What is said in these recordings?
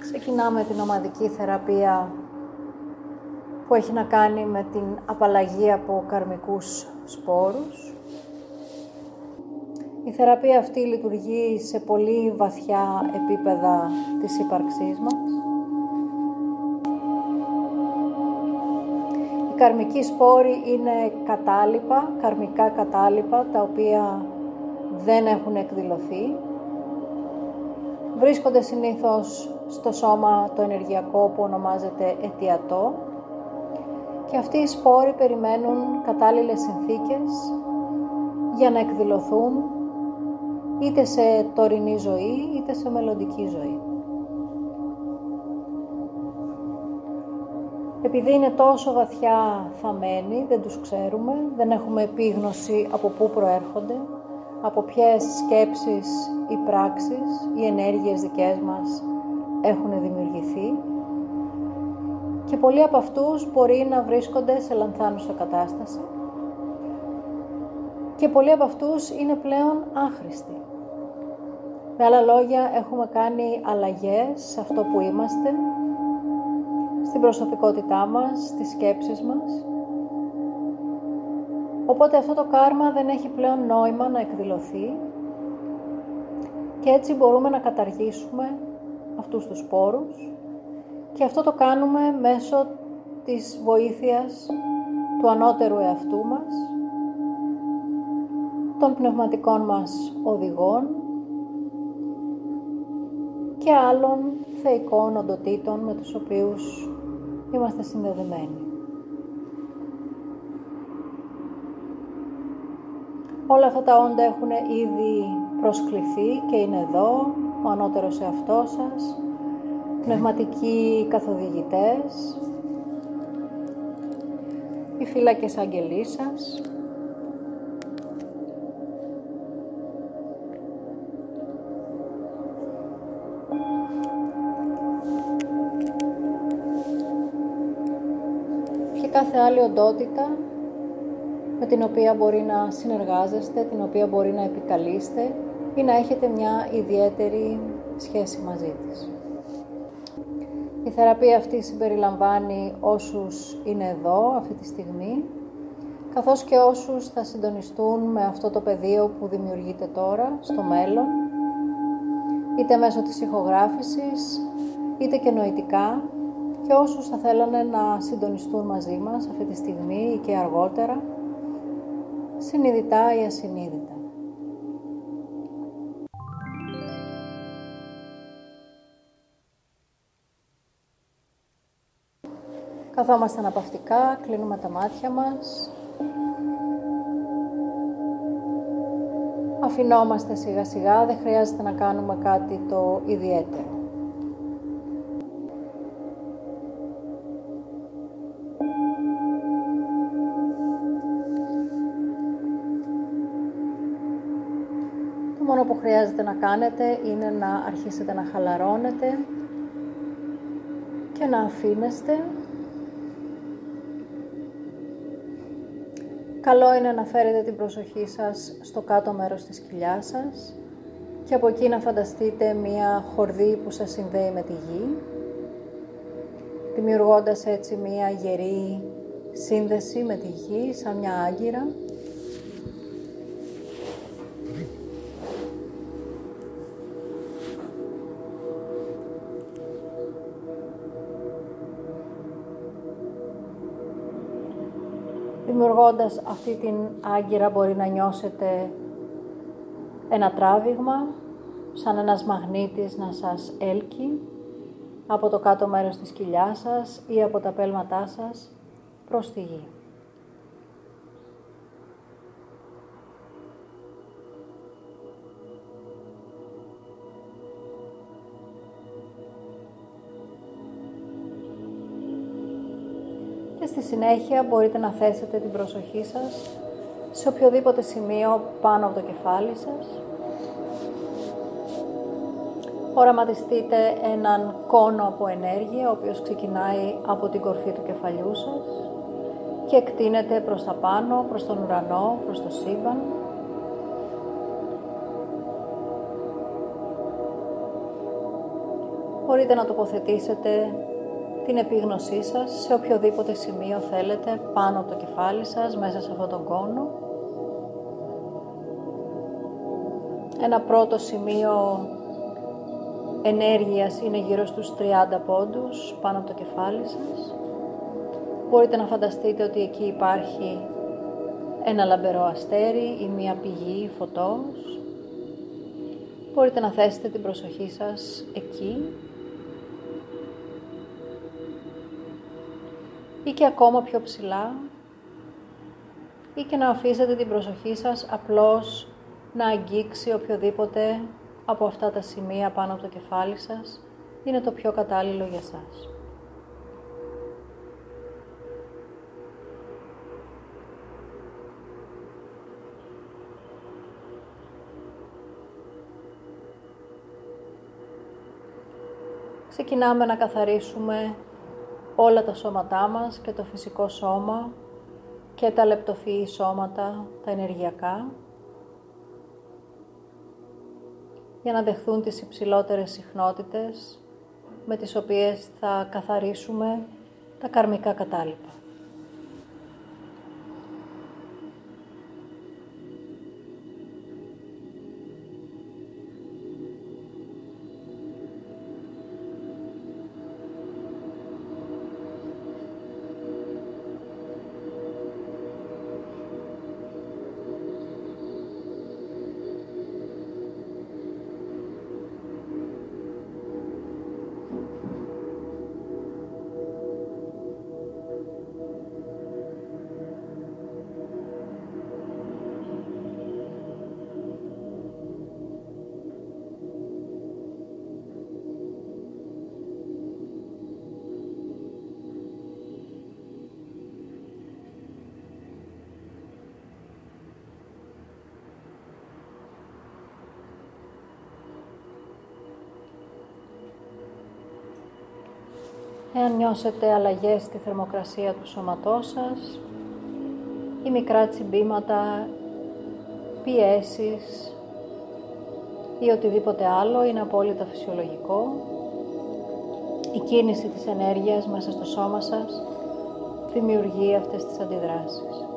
Ξεκινάμε την ομαδική θεραπεία που έχει να κάνει με την απαλλαγή από καρμικούς σπόρους. Η θεραπεία αυτή λειτουργεί σε πολύ βαθιά επίπεδα της ύπαρξής μας. Οι καρμικοί σπόροι είναι κατάλοιπα, καρμικά κατάλοιπα, τα οποία δεν έχουν εκδηλωθεί. Βρίσκονται συνήθως στο σώμα το ενεργειακό που ονομάζεται αιτιατό και αυτοί οι σπόροι περιμένουν κατάλληλες συνθήκες για να εκδηλωθούν είτε σε τωρινή ζωή είτε σε μελλοντική ζωή. Επειδή είναι τόσο βαθιά θαμένοι, δεν τους ξέρουμε, δεν έχουμε επίγνωση από πού προέρχονται, από ποιες σκέψεις ή πράξεις ή ενέργειες δικές μας έχουν δημιουργηθεί και πολλοί από αυτούς μπορεί να βρίσκονται σε λανθάνουσα κατάσταση και πολλοί από αυτούς είναι πλέον άχρηστοι. Με άλλα λόγια, έχουμε κάνει αλλαγές σε αυτό που είμαστε, στην προσωπικότητά μας, στις σκέψεις μας. Οπότε αυτό το κάρμα δεν έχει πλέον νόημα να εκδηλωθεί και έτσι μπορούμε να καταργήσουμε αυτούς τους σπόρους και αυτό το κάνουμε μέσω της βοήθειας του ανώτερου εαυτού μας, των πνευματικών μας οδηγών και άλλων θεϊκών οντοτήτων με τους οποίους είμαστε συνδεδεμένοι. Όλα αυτά τα όντα έχουν ήδη προσκληθεί και είναι εδώ, ο ανώτερος εαυτός σας, πνευματικοί καθοδηγητές, οι φύλακες αγγελής σας, και κάθε άλλη οντότητα με την οποία μπορεί να συνεργάζεστε, την οποία μπορεί να επικαλείστε ή να έχετε μια ιδιαίτερη σχέση μαζί της. Η θεραπεία αυτή συμπεριλαμβάνει όσους είναι εδώ αυτή τη στιγμή, καθώς και όσους θα συντονιστούν με αυτό το πεδίο που δημιουργείται τώρα, στο μέλλον, είτε μέσω της ηχογράφησης, είτε και νοητικά, και όσους θα θέλανε να συντονιστούν μαζί μας αυτή τη στιγμή ή και αργότερα, συνειδητά ή ασυνείδητα. Καθόμαστε αναπαυτικά, κλείνουμε τα μάτια μας. Αφινόμαστε σιγά σιγά, δεν χρειάζεται να κάνουμε κάτι το ιδιαίτερο. Το μόνο που χρειάζεται να κάνετε είναι να αρχίσετε να χαλαρώνετε και να αφήνεστε Καλό είναι να φέρετε την προσοχή σας στο κάτω μέρος της κοιλιάς σας και από εκεί να φανταστείτε μία χορδή που σας συνδέει με τη γη, δημιουργώντας έτσι μία γερή σύνδεση με τη γη σαν μια άγκυρα Δημιουργώντας αυτή την άγκυρα μπορεί να νιώσετε ένα τράβηγμα, σαν ένας μαγνήτης να σας έλκει από το κάτω μέρος της κοιλιάς σας ή από τα πέλματά σας προς τη γη. Συνέχεια μπορείτε να θέσετε την προσοχή σας σε οποιοδήποτε σημείο πάνω από το κεφάλι σας. Οραματιστείτε έναν κόνο από ενέργεια, ο οποίος ξεκινάει από την κορφή του κεφαλιού σας και εκτείνεται προς τα πάνω, προς τον ουρανό, προς το σύμπαν. μπορείτε να τοποθετήσετε την επίγνωσή σας σε οποιοδήποτε σημείο θέλετε πάνω από το κεφάλι σας, μέσα σε αυτόν τον κόνο. Ένα πρώτο σημείο ενέργειας είναι γύρω στους 30 πόντους πάνω από το κεφάλι σας. Μπορείτε να φανταστείτε ότι εκεί υπάρχει ένα λαμπερό αστέρι ή μία πηγή φωτός. Μπορείτε να θέσετε την προσοχή σας εκεί ή και ακόμα πιο ψηλά ή και να αφήσετε την προσοχή σας απλώς να αγγίξει οποιοδήποτε από αυτά τα σημεία πάνω από το κεφάλι σας είναι το πιο κατάλληλο για σας. Ξεκινάμε να καθαρίσουμε όλα τα σώματά μας και το φυσικό σώμα και τα λεπτοφυή σώματα, τα ενεργειακά, για να δεχθούν τις υψηλότερες συχνότητες με τις οποίες θα καθαρίσουμε τα καρμικά κατάλοιπα. Εάν νιώσετε αλλαγές στη θερμοκρασία του σώματός σας ή μικρά τσιμπήματα, πιέσεις ή οτιδήποτε άλλο είναι απόλυτα φυσιολογικό. Η κίνηση της ενέργειας μέσα στο σώμα σας δημιουργεί αυτές τις αντιδράσεις.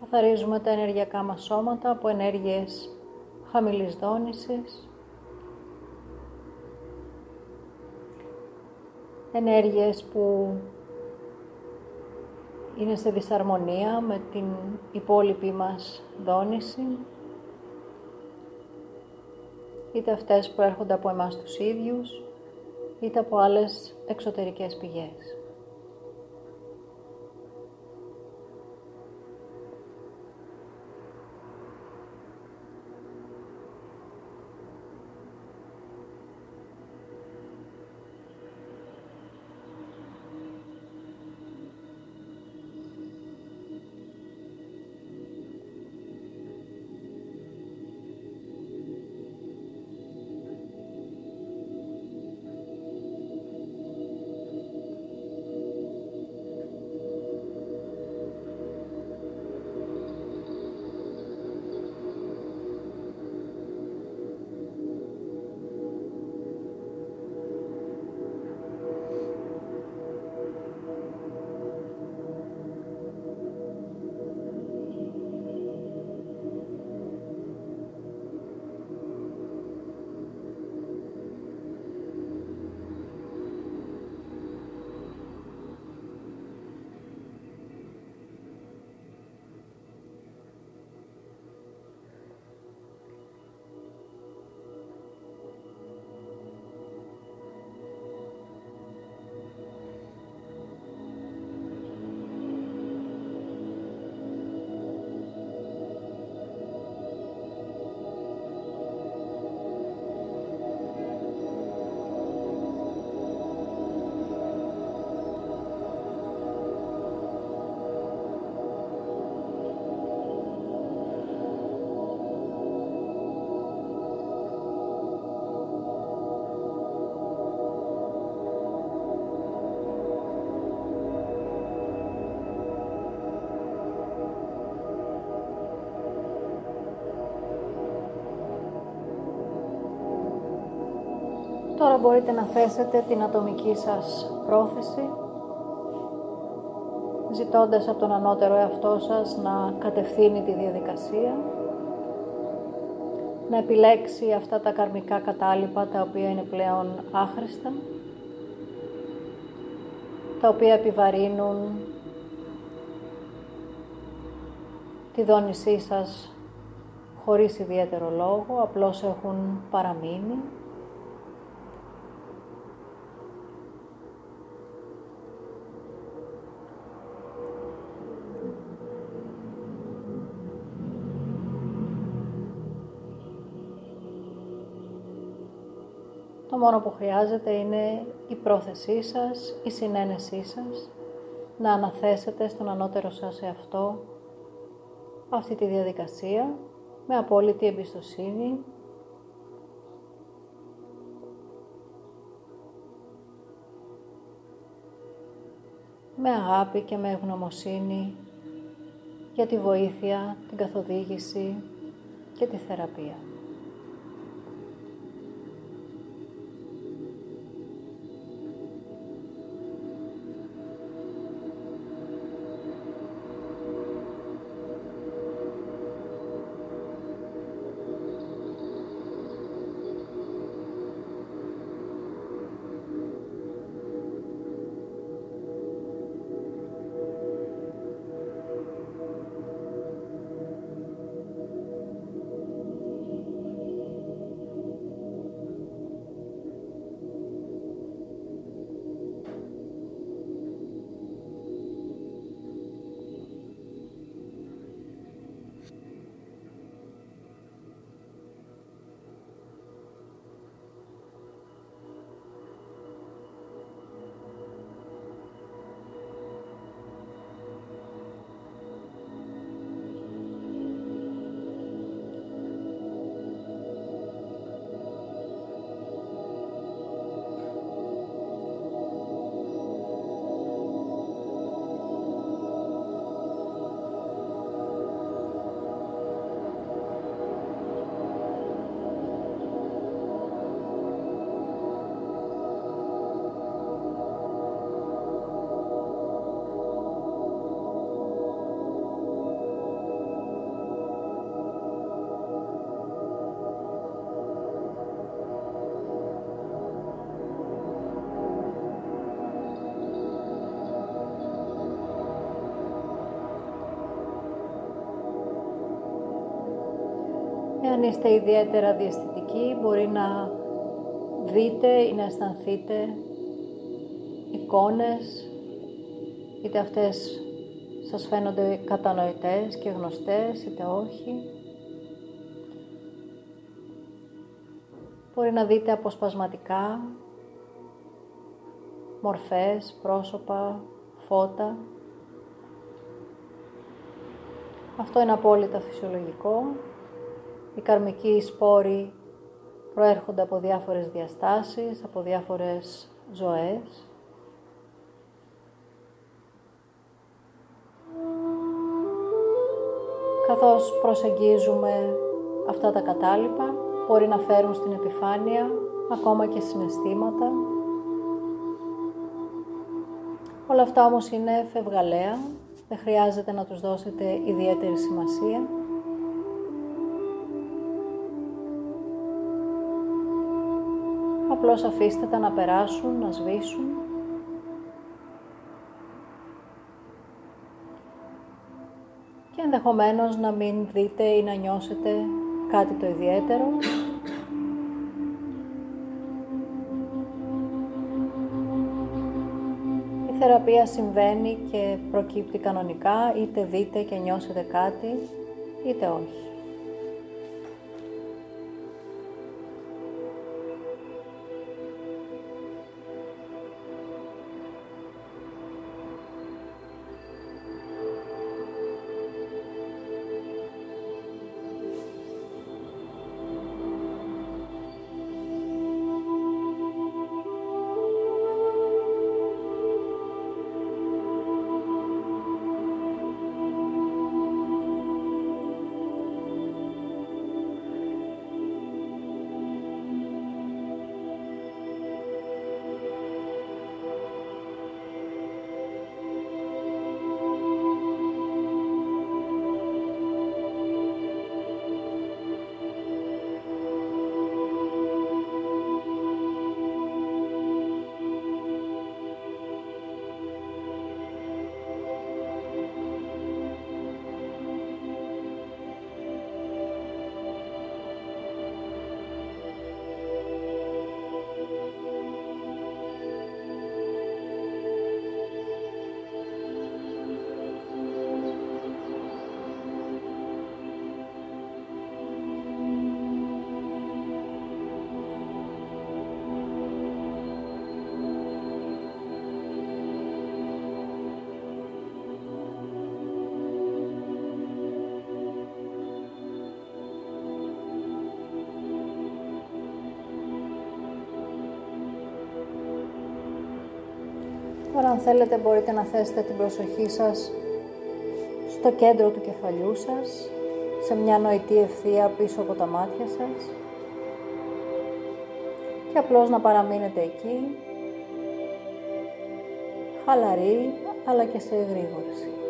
Καθαρίζουμε τα ενεργειακά μας σώματα από ενέργειες χαμηλής δόνησης, ενέργειες που είναι σε δυσαρμονία με την υπόλοιπη μας δόνηση, είτε αυτές που έρχονται από εμάς τους ίδιους, είτε από άλλες εξωτερικές πηγές. Τώρα μπορείτε να θέσετε την ατομική σας πρόθεση ζητώντας από τον ανώτερο εαυτό σας να κατευθύνει τη διαδικασία να επιλέξει αυτά τα καρμικά κατάλοιπα τα οποία είναι πλέον άχρηστα τα οποία επιβαρύνουν τη δόνησή σας χωρίς ιδιαίτερο λόγο, απλώς έχουν παραμείνει. Μόνο που χρειάζεται είναι η πρόθεσή σας, η συνένεσή σας, να αναθέσετε στον ανώτερο σας εαυτό αυτή τη διαδικασία με απόλυτη εμπιστοσύνη με αγάπη και με ευγνωμοσύνη για τη βοήθεια, την καθοδήγηση και τη θεραπεία. Εάν είστε ιδιαίτερα διαστητικοί, μπορεί να δείτε ή να αισθανθείτε εικόνες, είτε αυτές σας φαίνονται κατανοητές και γνωστές, είτε όχι. Μπορεί να δείτε αποσπασματικά μορφές, πρόσωπα, φώτα. Αυτό είναι απόλυτα φυσιολογικό οι καρμικοί σπόροι προέρχονται από διάφορες διαστάσεις, από διάφορες ζωές. Καθώς προσεγγίζουμε αυτά τα κατάλοιπα, μπορεί να φέρουν στην επιφάνεια ακόμα και συναισθήματα. Όλα αυτά όμως είναι φευγαλαία, δεν χρειάζεται να τους δώσετε ιδιαίτερη σημασία. Απλώς αφήστε τα να περάσουν, να σβήσουν. Και ενδεχομένως να μην δείτε ή να νιώσετε κάτι το ιδιαίτερο. Η θεραπεία συμβαίνει και προκύπτει κανονικά, είτε δείτε και νιώσετε κάτι, είτε όχι. Τώρα αν θέλετε μπορείτε να θέσετε την προσοχή σας στο κέντρο του κεφαλιού σας, σε μια νοητή ευθεία πίσω από τα μάτια σας και απλώς να παραμείνετε εκεί, χαλαρή αλλά και σε εγρήγορση.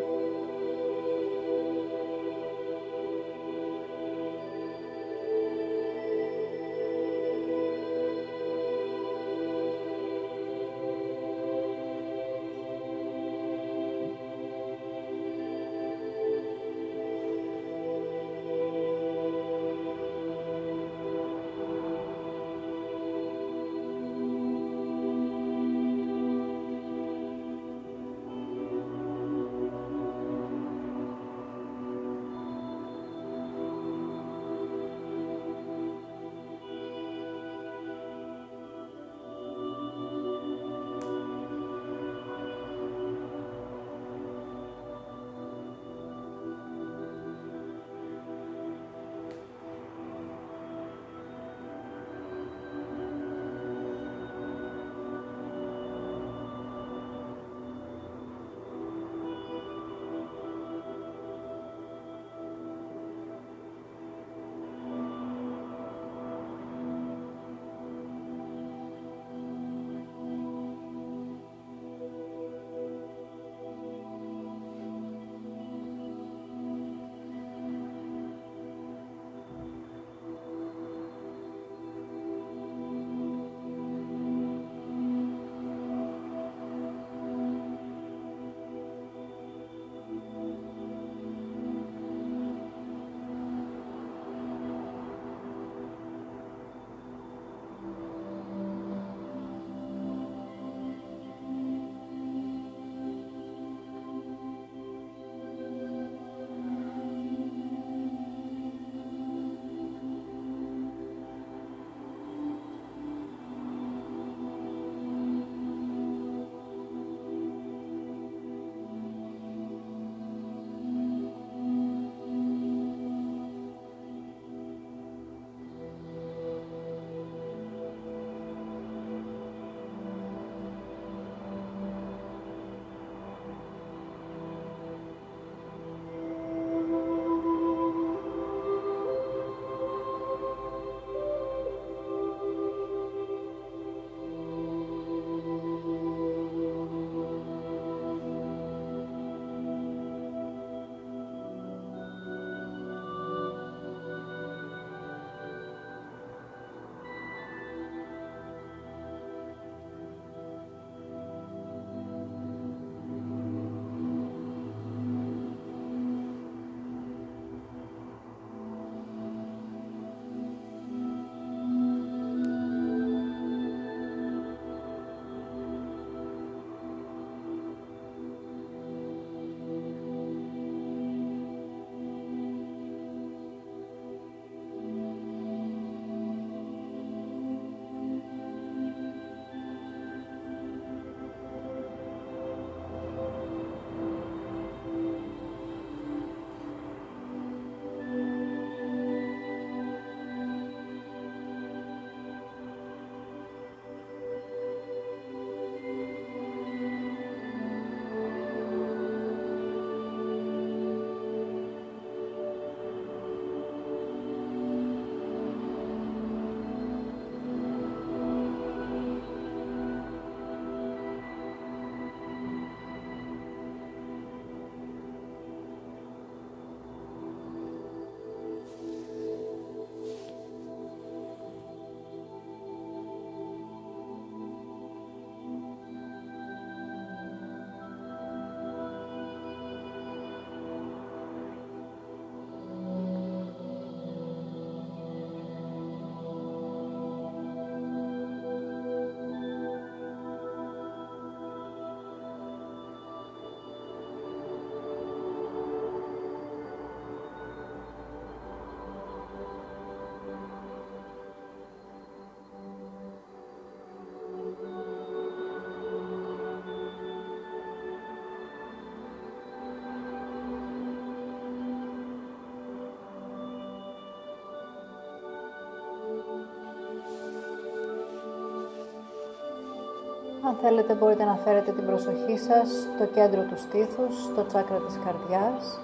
Αν θέλετε μπορείτε να φέρετε την προσοχή σας στο κέντρο του στήθους, στο τσάκρα της καρδιάς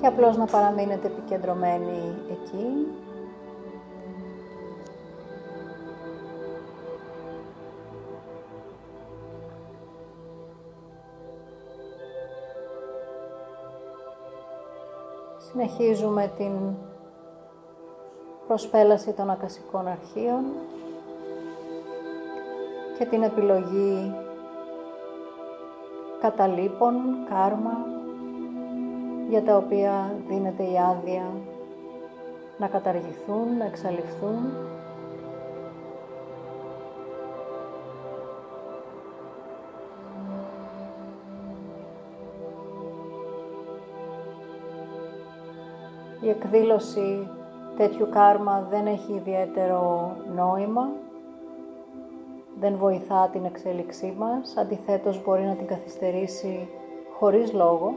και απλώς να παραμείνετε επικεντρωμένοι εκεί. Συνεχίζουμε την προσπέλαση των ακασικών αρχείων και την επιλογή καταλήπων, κάρμα, για τα οποία δίνεται η άδεια να καταργηθούν, να εξαλειφθούν. Η εκδήλωση τέτοιου κάρμα δεν έχει ιδιαίτερο νόημα δεν βοηθά την εξέλιξή μας, αντιθέτως μπορεί να την καθυστερήσει χωρίς λόγο.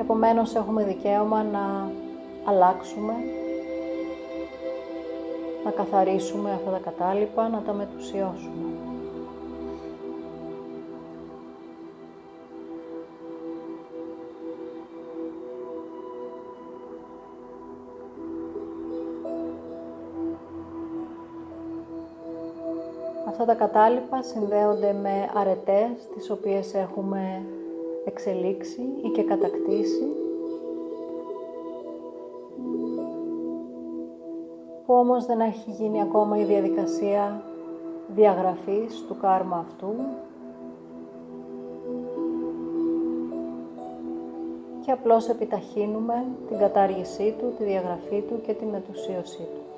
Επομένως έχουμε δικαίωμα να αλλάξουμε, να καθαρίσουμε αυτά τα κατάλοιπα, να τα μετουσιώσουμε. Αυτά τα κατάλοιπα συνδέονται με αρετές τις οποίες έχουμε εξελίξει ή και κατακτήσει που όμως δεν έχει γίνει ακόμα η διαδικασία διαγραφής του κάρμα αυτού και απλώς επιταχύνουμε την κατάργησή του, τη διαγραφή του και τη μετουσίωσή του.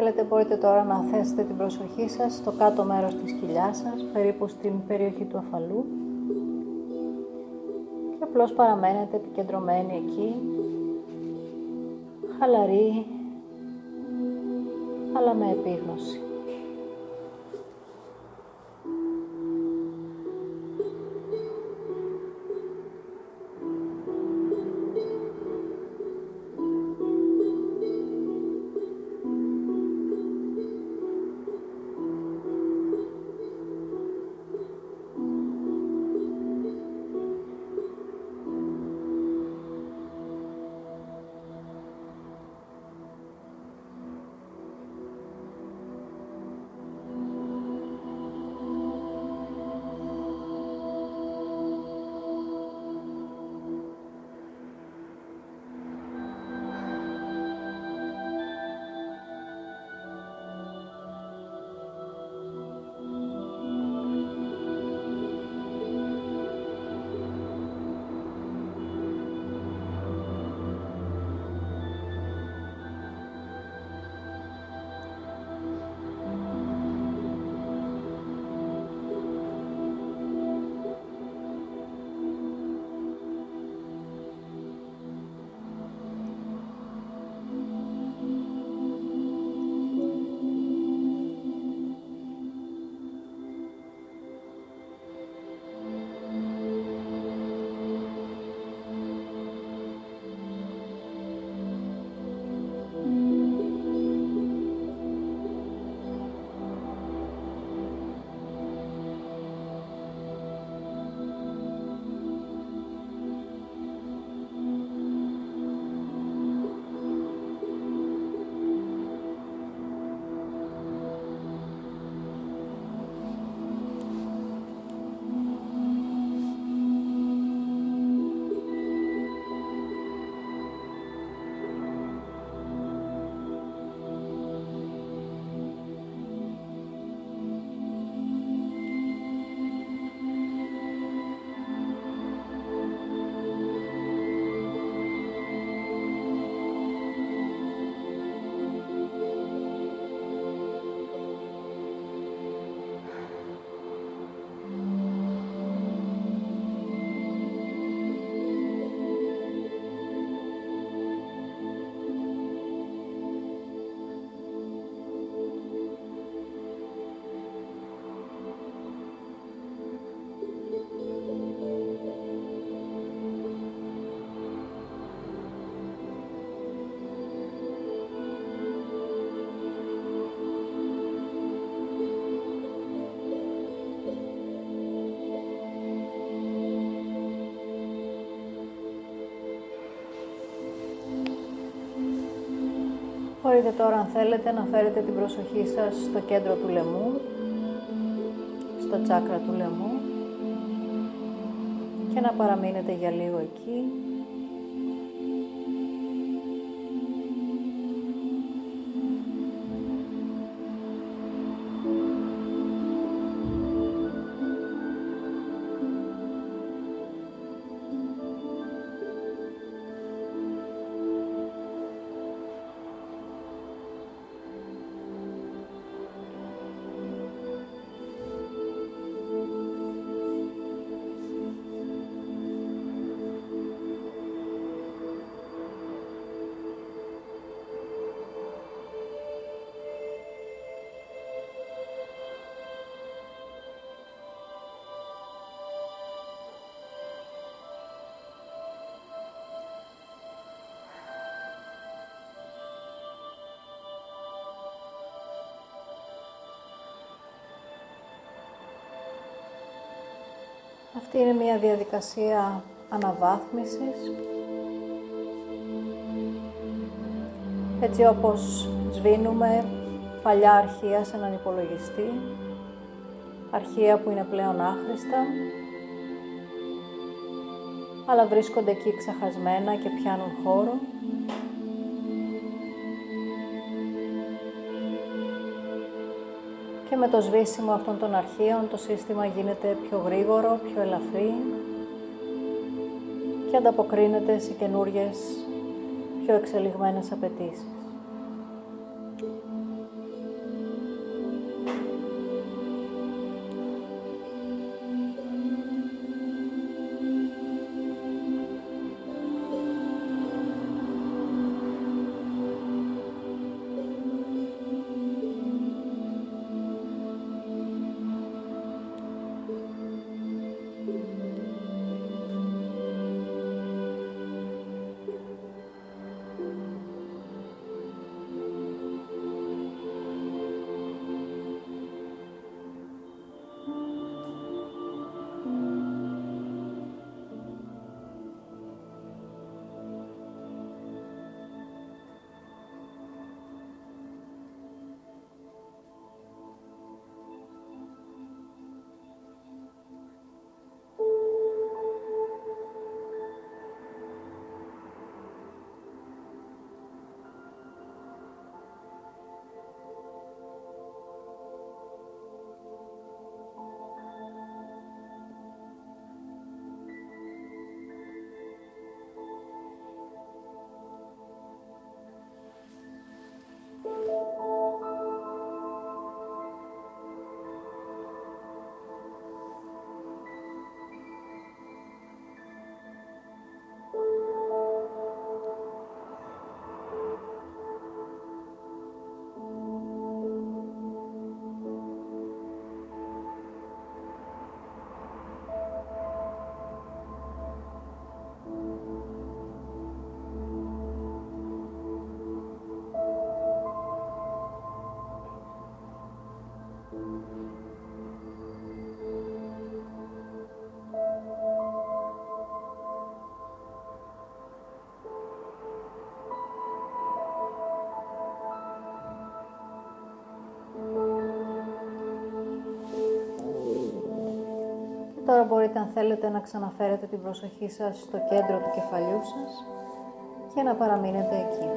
Θέλετε μπορείτε τώρα να θέσετε την προσοχή σας στο κάτω μέρος της κοιλιάς σας, περίπου στην περιοχή του αφαλού και απλώς παραμένετε επικεντρωμένοι εκεί, χαλαροί, αλλά με επίγνωση. Μπορείτε τώρα αν θέλετε να φέρετε την προσοχή σας στο κέντρο του λαιμού, στο τσάκρα του λαιμού και να παραμείνετε για λίγο εκεί Αυτή είναι μια διαδικασία αναβάθμισης. Έτσι όπως σβήνουμε παλιά αρχεία σε έναν υπολογιστή, αρχεία που είναι πλέον άχρηστα, αλλά βρίσκονται εκεί ξεχασμένα και πιάνουν χώρο. Με το σβήσιμο αυτών των αρχείων το σύστημα γίνεται πιο γρήγορο, πιο ελαφρύ και ανταποκρίνεται σε καινούριες, πιο εξελιγμένες απαιτήσεις. Τώρα μπορείτε αν θέλετε να ξαναφέρετε την προσοχή σας στο κέντρο του κεφαλιού σας και να παραμείνετε εκεί.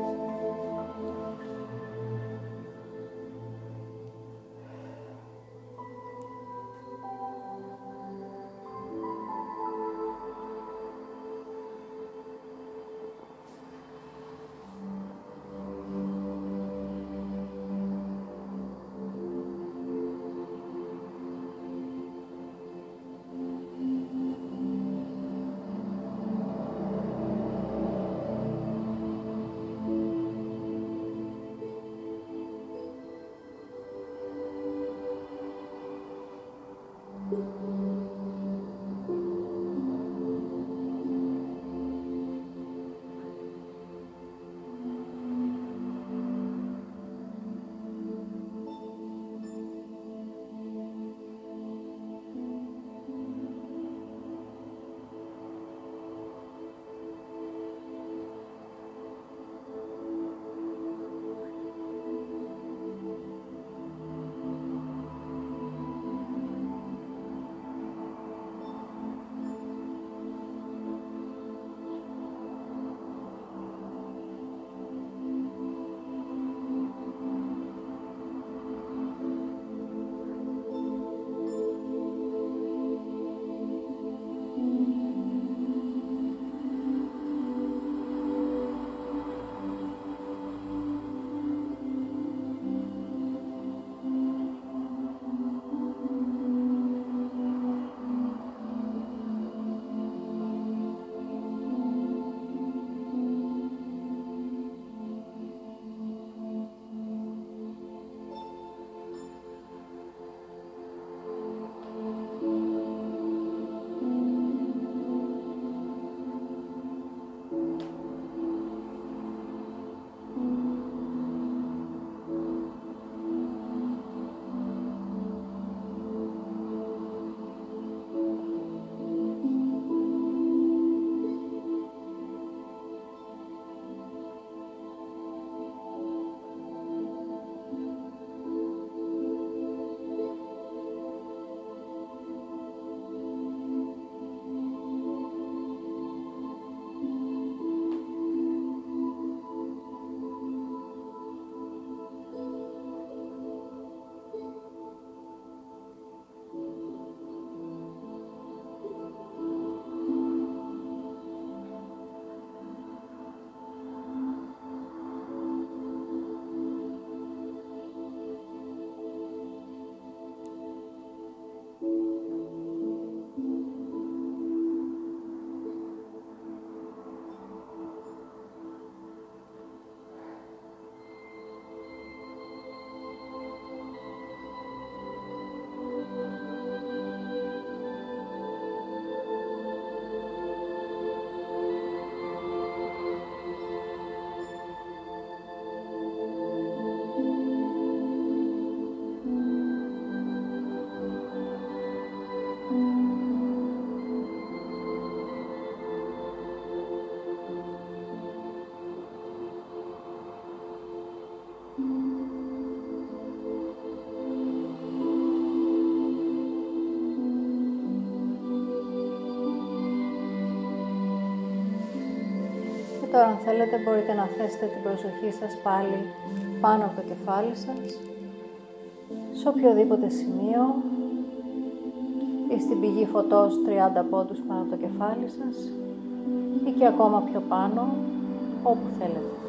Τώρα αν θέλετε μπορείτε να θέσετε την προσοχή σας πάλι πάνω από το κεφάλι σας, σε οποιοδήποτε σημείο ή στην πηγή φωτός 30 πόντους πάνω από το κεφάλι σας ή και ακόμα πιο πάνω, όπου θέλετε.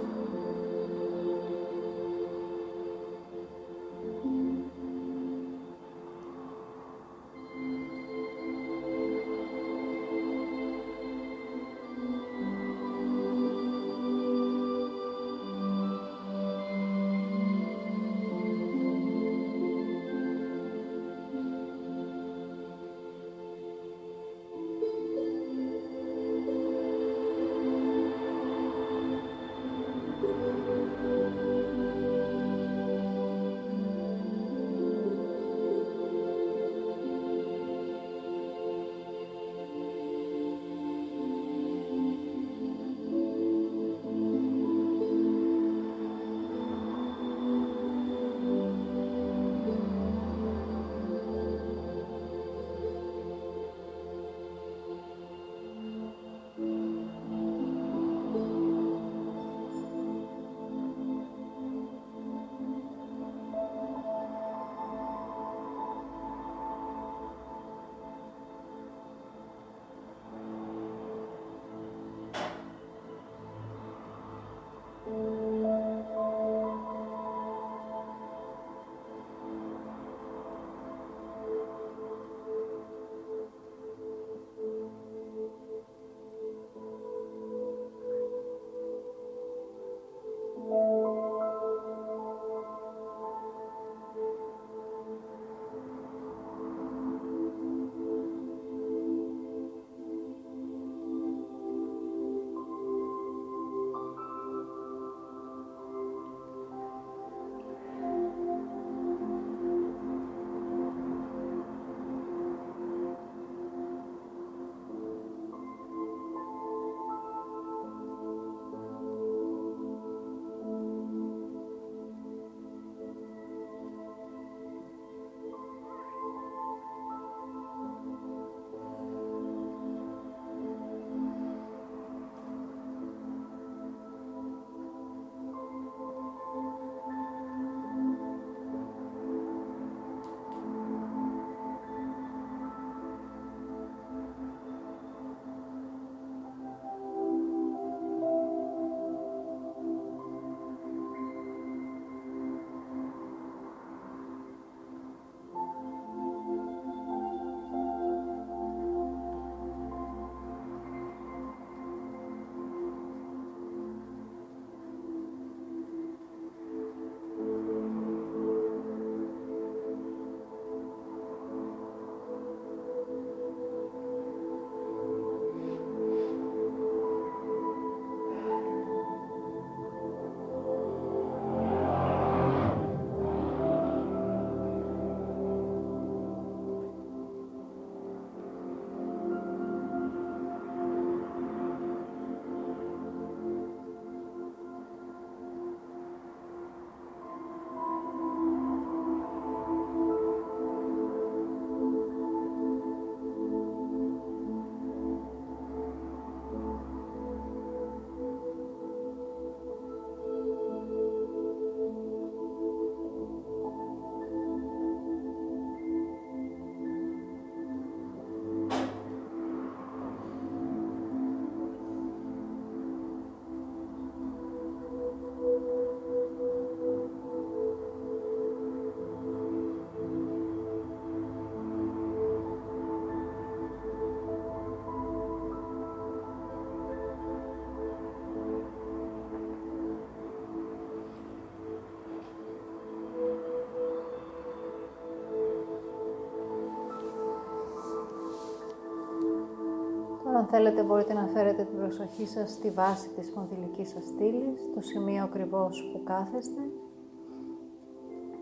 Αν θέλετε μπορείτε να φέρετε την προσοχή σας στη βάση της σπονδυλικής σας στήλης, το σημείο ακριβώς που κάθεστε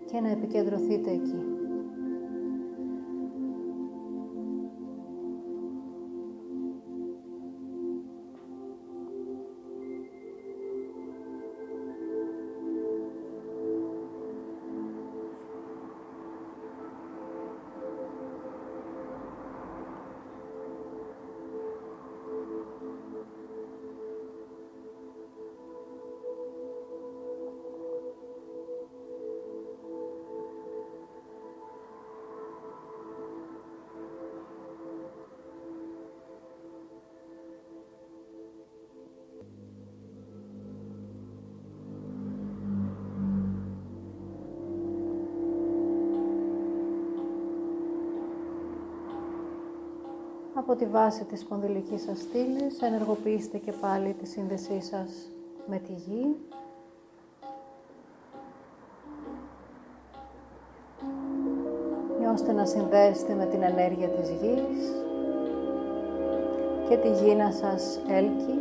και να επικεντρωθείτε εκεί. Τη βάση της σπονδυλικής σας στήλης ενεργοποιήστε και πάλι τη σύνδεσή σας με τη γη. Νιώστε να συνδέσετε με την ενέργεια της γης και τη γη να σας έλκει.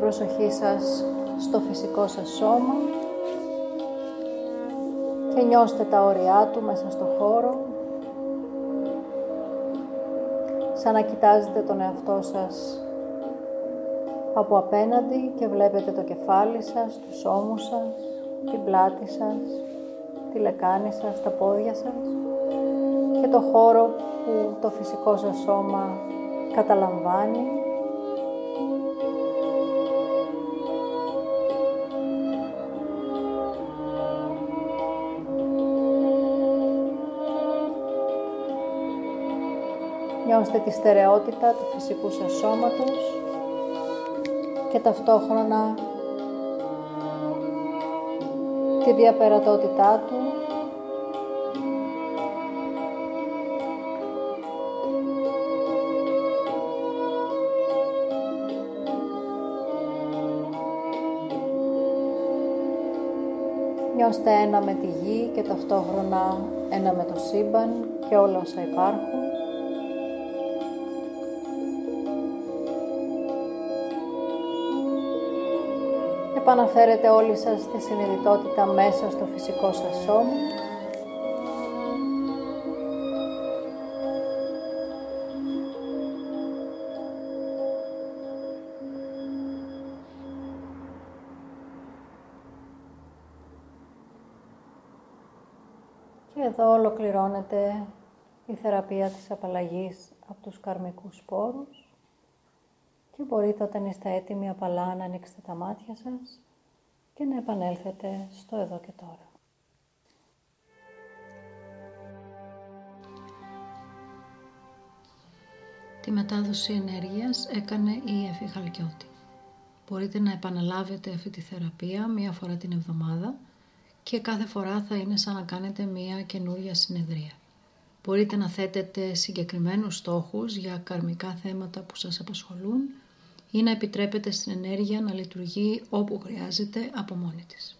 Προσοχή σας στο φυσικό σας σώμα και νιώστε τα όρια του μέσα στο χώρο. Σαν να κοιτάζετε τον εαυτό σας από απέναντι και βλέπετε το κεφάλι σας, τους ώμους σας, την πλάτη σας, τη λεκάνη σας, τα πόδια σας και το χώρο που το φυσικό σας σώμα καταλαμβάνει Νιώστε τη στερεότητα του φυσικού σας σώματος και ταυτόχρονα τη διαπερατότητά του Νιώστε ένα με τη γη και ταυτόχρονα ένα με το σύμπαν και όλα όσα υπάρχουν. Επαναφέρετε όλοι σας τη συνειδητότητα μέσα στο φυσικό σας σώμα. Και εδώ ολοκληρώνεται η θεραπεία της απαλλαγής από τους καρμικούς σπόρους και μπορείτε όταν είστε έτοιμοι απαλά να ανοίξετε τα μάτια σας και να επανέλθετε στο εδώ και τώρα. Τη μετάδοση ενέργειας έκανε η Εφη Μπορείτε να επαναλάβετε αυτή τη θεραπεία μία φορά την εβδομάδα και κάθε φορά θα είναι σαν να κάνετε μία καινούρια συνεδρία. Μπορείτε να θέτετε συγκεκριμένους στόχους για καρμικά θέματα που σας απασχολούν ή να επιτρέπετε στην ενέργεια να λειτουργεί όπου χρειάζεται από μόνη της.